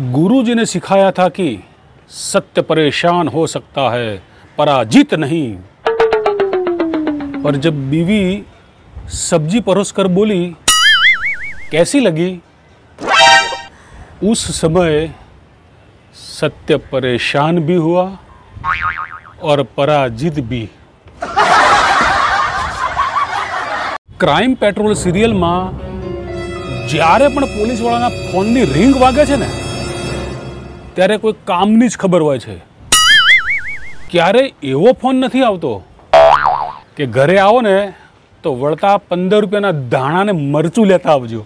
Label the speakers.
Speaker 1: गुरुजी ने सिखाया था कि सत्य परेशान हो सकता है पराजित नहीं पर जब बीवी सब्जी परोस कर बोली कैसी लगी उस समय सत्य परेशान भी हुआ और पराजित भी ક્રાઇમ પેટ્રોલ સિરિયલમાં જ્યારે પણ પોલીસવાળાના ફોનની રિંગ વાગે છે ને ત્યારે કોઈ કામની જ ખબર હોય છે. ક્યારે એવો ફોન નથી આવતો કે ઘરે આવો ને તો વળતા પંદર રૂપિયાના ધાણાને મરચું લેતા આવજો.